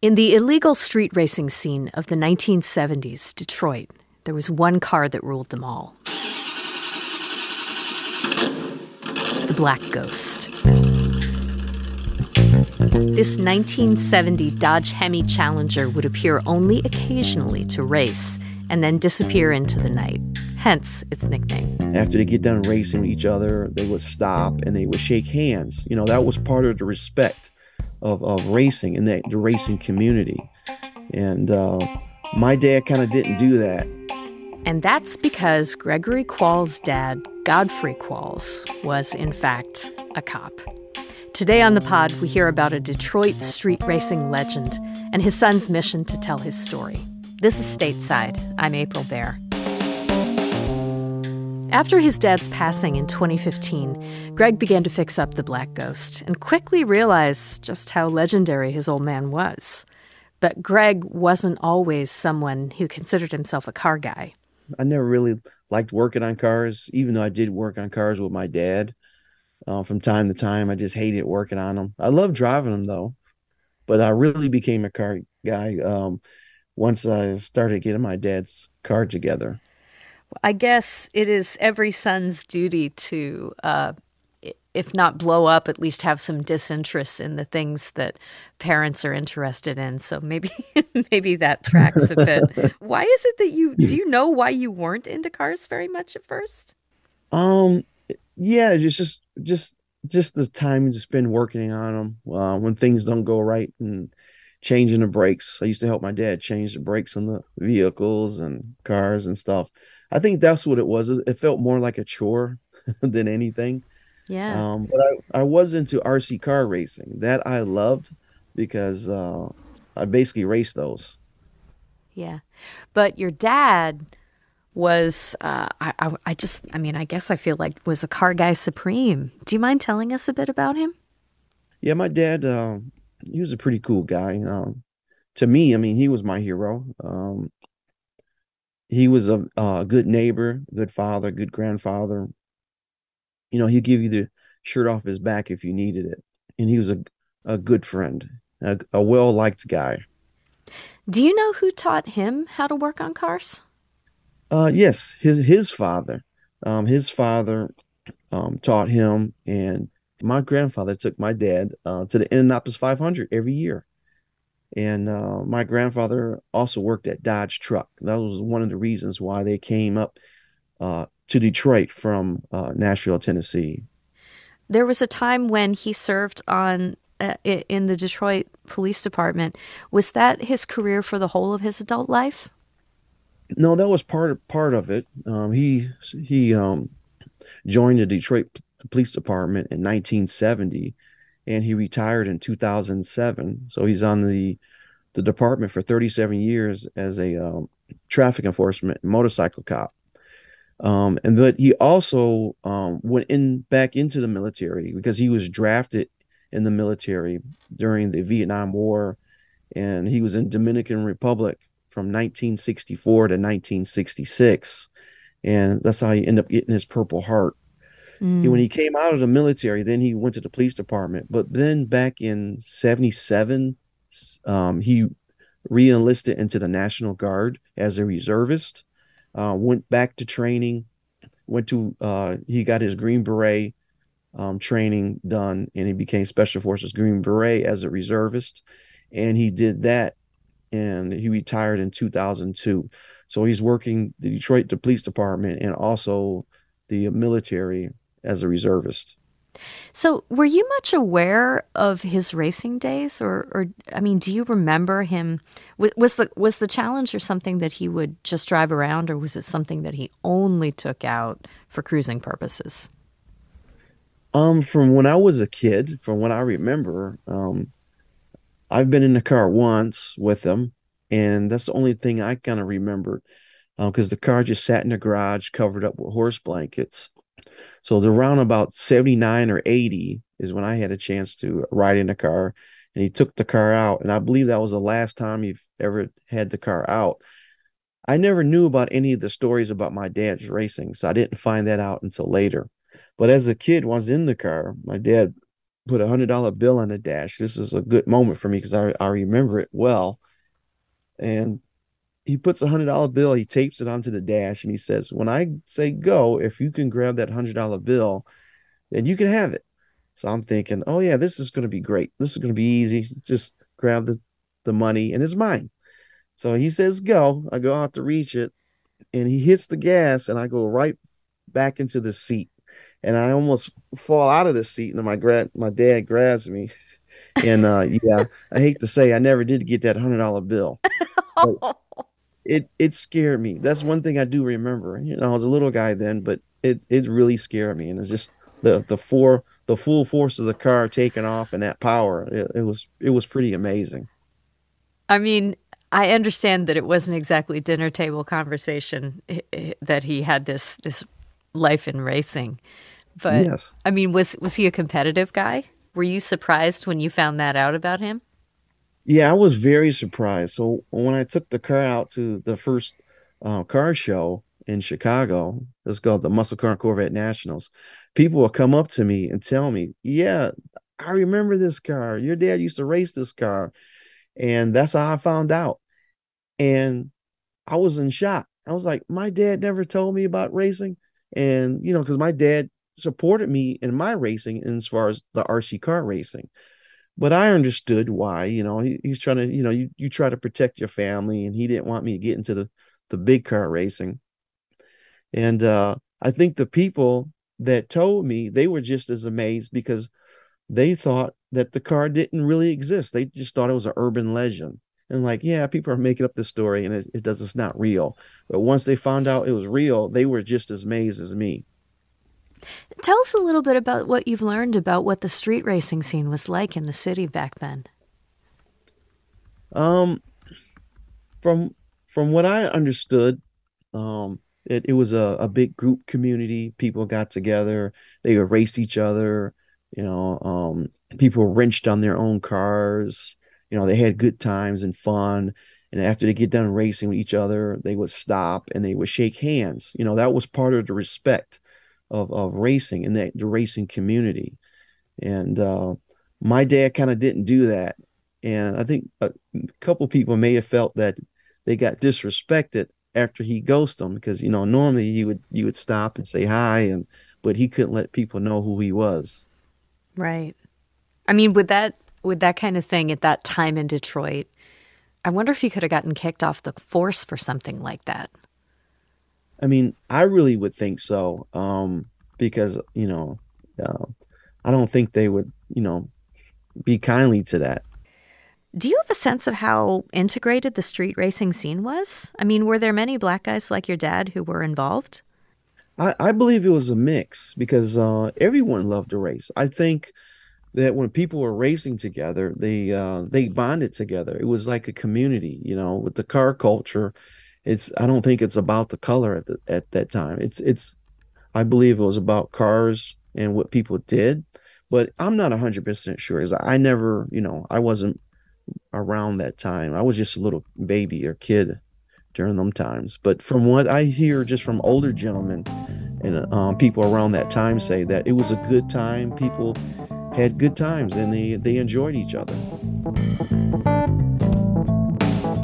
In the illegal street racing scene of the 1970s Detroit, there was one car that ruled them all the Black Ghost. This 1970 Dodge Hemi Challenger would appear only occasionally to race and then disappear into the night, hence its nickname. After they get done racing with each other, they would stop and they would shake hands. You know, that was part of the respect of, of racing in the, the racing community. And uh, my dad kind of didn't do that. And that's because Gregory Qualls' dad, Godfrey Qualls, was in fact a cop. Today on the pod, we hear about a Detroit street racing legend and his son's mission to tell his story. This is Stateside. I'm April Baer. After his dad's passing in 2015, Greg began to fix up the Black Ghost and quickly realized just how legendary his old man was. But Greg wasn't always someone who considered himself a car guy. I never really liked working on cars, even though I did work on cars with my dad uh, from time to time. I just hated working on them. I love driving them though, but I really became a car guy um, once I started getting my dad's car together. I guess it is every son's duty to, uh, if not blow up, at least have some disinterest in the things that parents are interested in. So maybe, maybe that tracks a bit. why is it that you do you know why you weren't into cars very much at first? Um, yeah, it's just just just the time to spend working on them uh, when things don't go right and changing the brakes. I used to help my dad change the brakes on the vehicles and cars and stuff. I think that's what it was. It felt more like a chore than anything. Yeah. Um, but I, I was into RC car racing. That I loved because uh, I basically raced those. Yeah. But your dad was, uh, I, I, I just, I mean, I guess I feel like was a car guy supreme. Do you mind telling us a bit about him? Yeah, my dad, uh, he was a pretty cool guy. Um, to me, I mean, he was my hero. Um, he was a, a good neighbor, good father, good grandfather. You know, he'd give you the shirt off his back if you needed it, and he was a a good friend, a, a well liked guy. Do you know who taught him how to work on cars? Uh, yes, his his father. Um, his father um, taught him, and my grandfather took my dad uh, to the Indianapolis 500 every year. And uh, my grandfather also worked at Dodge Truck. That was one of the reasons why they came up uh, to Detroit from uh, Nashville, Tennessee. There was a time when he served on uh, in the Detroit Police Department. Was that his career for the whole of his adult life? No, that was part of part of it. Um, he he um, joined the Detroit Police Department in 1970 and he retired in 2007. So he's on the the department for 37 years as a um, traffic enforcement motorcycle cop. Um, and but he also um, went in back into the military because he was drafted in the military during the Vietnam War, and he was in Dominican Republic from 1964 to 1966, and that's how he ended up getting his Purple Heart. Mm. When he came out of the military, then he went to the police department. But then back in 77, um, he re-enlisted into the National Guard as a reservist, uh, went back to training, went to, uh, he got his Green Beret um, training done, and he became Special Forces Green Beret as a reservist. And he did that, and he retired in 2002. So he's working the Detroit the Police Department and also the military as a reservist. So, were you much aware of his racing days, or, or I mean, do you remember him? Was the was the Challenger something that he would just drive around, or was it something that he only took out for cruising purposes? Um, from when I was a kid, from what I remember, um, I've been in the car once with him, and that's the only thing I kind of remembered, because um, the car just sat in the garage, covered up with horse blankets so the around about 79 or 80 is when I had a chance to ride in the car and he took the car out. And I believe that was the last time he ever had the car out. I never knew about any of the stories about my dad's racing, so I didn't find that out until later. But as a kid, was in the car, my dad put a hundred dollar bill on the dash. This is a good moment for me because I, I remember it well. And he puts a hundred dollar bill, he tapes it onto the dash, and he says, When I say go, if you can grab that hundred dollar bill, then you can have it. So I'm thinking, oh yeah, this is gonna be great. This is gonna be easy. Just grab the, the money and it's mine. So he says go. I go out to reach it, and he hits the gas, and I go right back into the seat and I almost fall out of the seat, and my gra- my dad grabs me, and uh, yeah, I hate to say, I never did get that hundred dollar bill. it it scared me. That's one thing I do remember. You know, I was a little guy then, but it it really scared me, and it's just the the four the full force of the car taking off and that power. It, it was it was pretty amazing. I mean, I understand that it wasn't exactly dinner table conversation eh, eh, that he had this this life in racing. But yes. I mean, was was he a competitive guy? Were you surprised when you found that out about him? Yeah, I was very surprised. So when I took the car out to the first uh, car show in Chicago, it's called the Muscle Car Corvette Nationals. People will come up to me and tell me, "Yeah, I remember this car. Your dad used to race this car," and that's how I found out. And I was in shock. I was like, "My dad never told me about racing." And, you know, because my dad supported me in my racing as far as the RC car racing. But I understood why, you know, he, he's trying to, you know, you, you try to protect your family and he didn't want me to get into the, the big car racing. And uh, I think the people that told me, they were just as amazed because they thought that the car didn't really exist. They just thought it was an urban legend and like yeah people are making up this story and it, it does it's not real but once they found out it was real they were just as amazed as me tell us a little bit about what you've learned about what the street racing scene was like in the city back then. Um from from what i understood um it, it was a, a big group community. People got together. They would race each other you know um people wrenched on their own cars. You know they had good times and fun. And after they get done racing with each other they would stop and they would shake hands. You know that was part of the respect of of racing and the, the racing community. And uh, my dad kind of didn't do that. And i think a couple people may have felt that they got disrespected after he ghosted them because you know normally you would you would stop and say hi and but he couldn't let people know who he was. Right. I mean would that with that kind of thing at that time in Detroit, I wonder if he could have gotten kicked off the force for something like that. I mean, I really would think so, um, because you know, uh, I don't think they would, you know, be kindly to that. Do you have a sense of how integrated the street racing scene was? I mean, were there many black guys like your dad who were involved? I, I believe it was a mix because uh, everyone loved to race. I think that when people were racing together, they uh, they bonded together. It was like a community, you know. With the car culture, it's I don't think it's about the color at the, at that time. It's it's I believe it was about cars and what people did, but I'm not hundred percent sure because I never, you know, I wasn't around that time. I was just a little baby or kid during them times. But from what I hear, just from older gentlemen and um, people around that time, say that it was a good time. People had good times and they, they enjoyed each other.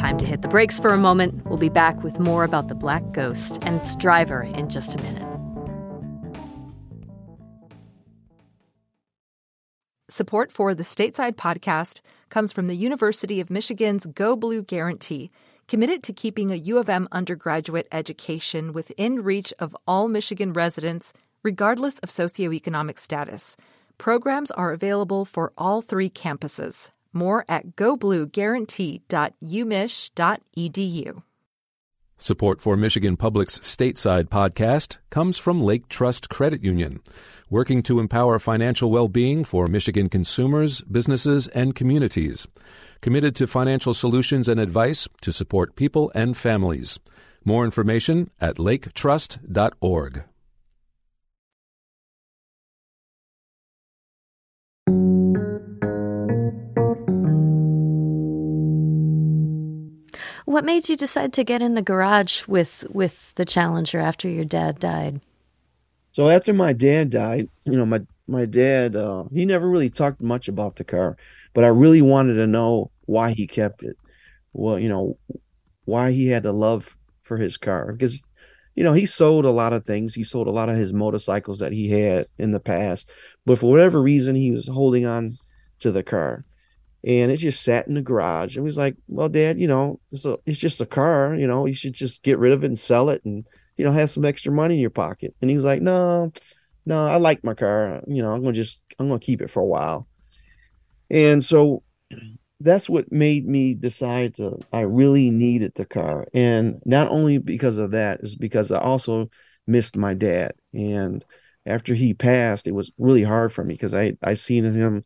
Time to hit the brakes for a moment. We'll be back with more about the Black Ghost and its driver in just a minute. Support for the Stateside podcast comes from the University of Michigan's Go Blue Guarantee, committed to keeping a U of M undergraduate education within reach of all Michigan residents, regardless of socioeconomic status. Programs are available for all three campuses. More at goblueguarantee.umich.edu. Support for Michigan Public's Stateside podcast comes from Lake Trust Credit Union, working to empower financial well-being for Michigan consumers, businesses, and communities. Committed to financial solutions and advice to support people and families. More information at laketrust.org. What made you decide to get in the garage with with the Challenger after your dad died? So after my dad died, you know, my my dad, uh, he never really talked much about the car, but I really wanted to know why he kept it. Well, you know, why he had a love for his car because you know, he sold a lot of things. He sold a lot of his motorcycles that he had in the past, but for whatever reason, he was holding on to the car, and it just sat in the garage. And he was like, "Well, Dad, you know, it's a, it's just a car. You know, you should just get rid of it and sell it, and you know, have some extra money in your pocket." And he was like, "No, no, I like my car. You know, I'm gonna just I'm gonna keep it for a while." And so that's what made me decide to I really needed the car. And not only because of that, is because I also missed my dad. And after he passed, it was really hard for me because I I seen him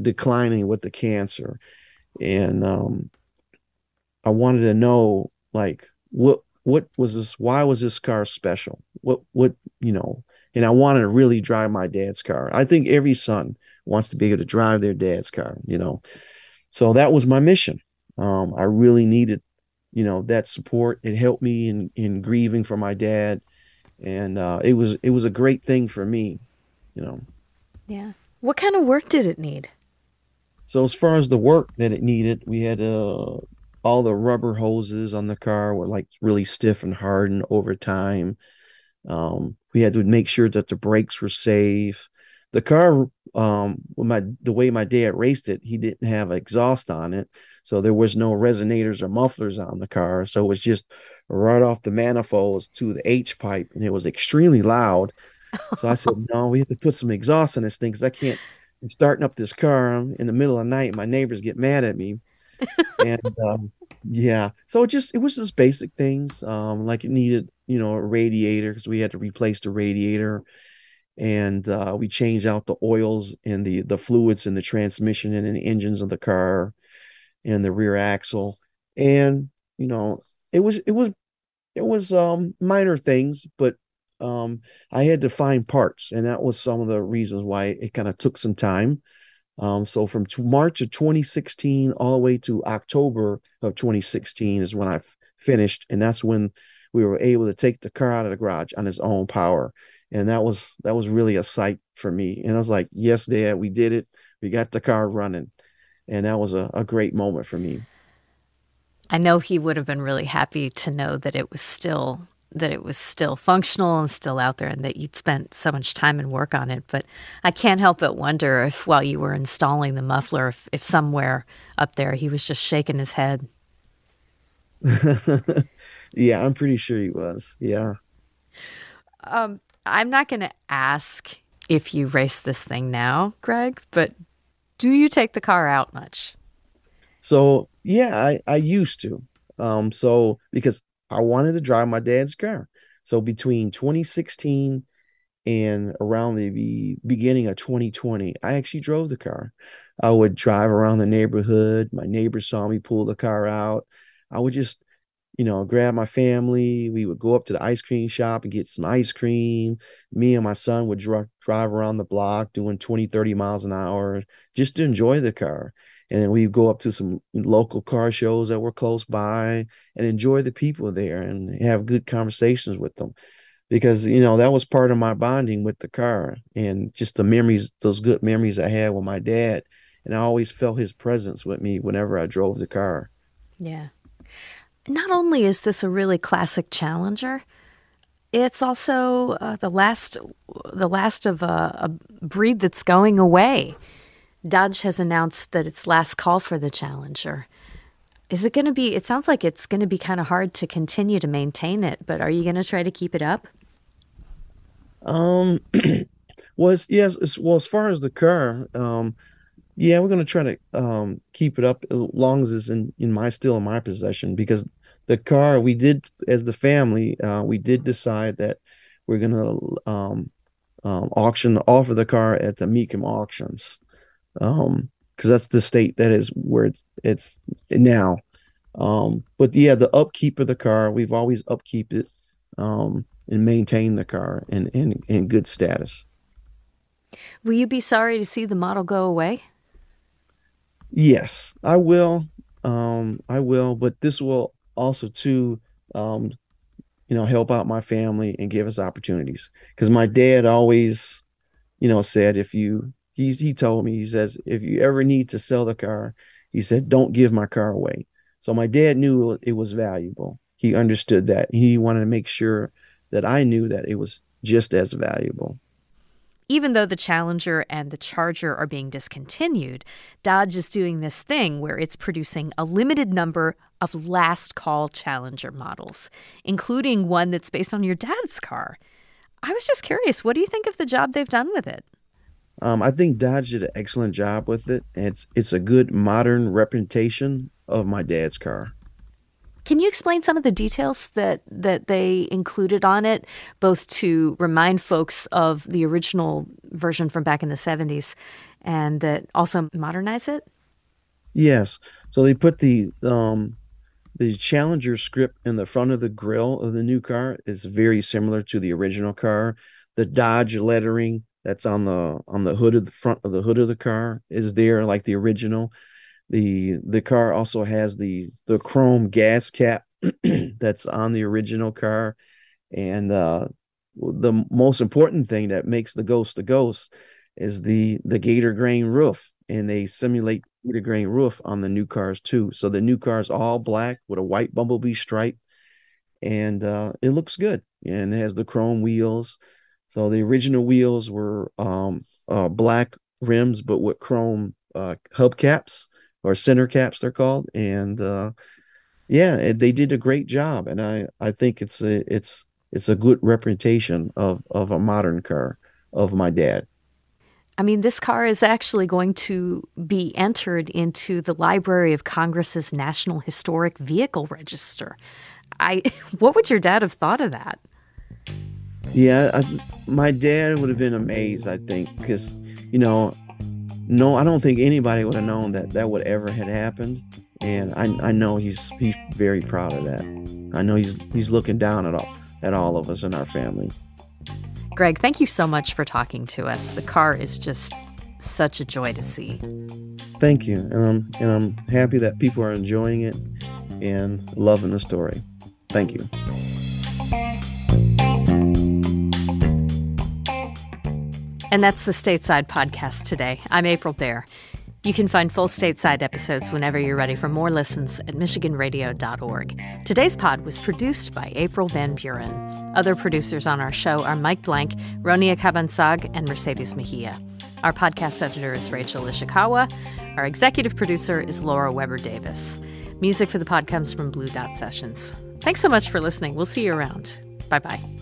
declining with the cancer. And um I wanted to know like what what was this why was this car special? What what you know, and I wanted to really drive my dad's car. I think every son wants to be able to drive their dad's car, you know. So that was my mission. Um, I really needed, you know, that support. It helped me in in grieving for my dad, and uh, it was it was a great thing for me, you know. Yeah. What kind of work did it need? So as far as the work that it needed, we had uh, all the rubber hoses on the car were like really stiff and hardened over time. Um, we had to make sure that the brakes were safe. The car um my the way my dad raced it he didn't have exhaust on it so there was no resonators or mufflers on the car. So it was just right off the manifolds to the h pipe and it was extremely loud. So i said no we have to put some exhaust on this thing because i can't I'm starting up this car in the middle of the night my neighbors get mad at me. And um, yeah so it just it was just basic things um like it needed you know a radiator because we had to replace the radiator. And uh, we changed out the oils and the the fluids in the transmission and in the engines of the car and the rear axle. And you know it was it was it was um minor things but um i had to find parts and that was some of the reasons why it kind of took some time. Um so from march of 2016 all the way to october of 2016 is when i finished and that's when we were able to take the car out of the garage on its own power. And that was that was really a sight for me. And i was like yes dad we did it. We got the car running. And that was a, a great moment for me. I know he would have been really happy to know that it was still that it was still functional and still out there and that you'd spent so much time and work on it. But I can't help but wonder if while you were installing the muffler, if, if somewhere up there he was just shaking his head. yeah i'm pretty sure he was yeah Um, I'm not going to ask if you race this thing now, Greg, but do you take the car out much? So yeah, I, I used to. Um, so because I wanted to drive my dad's car. So between 2016 and around the beginning of 2020, I actually drove the car. I would drive around the neighborhood. My neighbors saw me pull the car out. I would just you know, grab my family. We would go up to the ice cream shop and get some ice cream. Me and my son would dr- drive around the block doing 20, 30 miles an hour just to enjoy the car. And then we'd go up to some local car shows that were close by and enjoy the people there and have good conversations with them. Because, you know, that was part of my bonding with the car and just the memories, those good memories I had with my dad. And I always felt his presence with me whenever I drove the car. Yeah not only is this a really classic Challenger, it's also uh, the last the last of a, a, breed that's going away. Dodge has announced that it's last call for the Challenger. Is it going to be? It sounds like it's going to be kind of hard to continue to maintain it. But are you going to try to keep it up? Um, well, yes. Well, as far as the car, um, yeah, we're going to try to um keep it up as long as it's in in my still in my possession because the car we did as the family uh, we did decide that we're gonna um, um, auction offer the car at the Mecum auctions um because that's the state that is where it's it's now. Um but yeah the upkeep of the car we've always upkeep it um and maintain the car in in, in good status. Will you be sorry to see the model go away yes i will um i will but this will also to um, you know help out my family and give us opportunities because my dad always you know, said if you he's he told me he says if you ever need to sell the car, he said don't give my car away. So my dad knew it was valuable. He understood that. He wanted to make sure that I knew that it was just as valuable. Even though the Challenger and the Charger are being discontinued, Dodge is doing this thing where it's producing a limited number of last call Challenger models, including one that's based on your dad's car. I was just curious, what do you think of the job they've done with it? Um, I think Dodge did an excellent job with it. It's it's a good modern representation of my dad's car. Can you explain some of the details that that they included on it, both to remind folks of the original version from back in the '70s, and that also modernize it? Yes. So they put the um, the Challenger script in the front of the grill of the new car is very similar to the original car. The Dodge lettering that's on the on the hood of the front of the hood of the car is there like the original. The the car also has the the chrome gas cap that's on the original car and uh the most important thing that makes the ghost a ghost is the the gator grain roof and they simulate gator grain roof on the new cars too. So the new car is all black with a white bumblebee stripe, and uh, it looks good. And it has the chrome wheels. So the original wheels were um, uh, black rims, but with chrome uh, hubcaps or center caps, they're called. And uh, yeah, they did a great job, and I I think it's a it's it's a good representation of of a modern car of my dad. I mean, this car is actually going to be entered into the Library of Congress's National Historic Vehicle Register. I, what would your dad have thought of that? Yeah, I, my dad would have been amazed. I think because you know, no, I don't think anybody would have known that that would ever had happened, and I, I know he's he's very proud of that. I know he's he's looking down at all at all of us in our family. Greg, thank you so much for talking to us. The car is just such a joy to see. Thank you. And I'm, and I'm happy that people are enjoying it and loving the story. Thank you. And that's the Stateside podcast today. I'm April Baer. You can find full stateside episodes whenever you're ready for more listens at MichiganRadio.org. Today's pod was produced by April Van Buren. Other producers on our show are Mike Blank, Ronia Cabansag, and Mercedes Mejia. Our podcast editor is Rachel Ishikawa. Our executive producer is Laura Weber Davis. Music for the pod comes from Blue Dot Sessions. Thanks so much for listening. We'll see you around. Bye bye.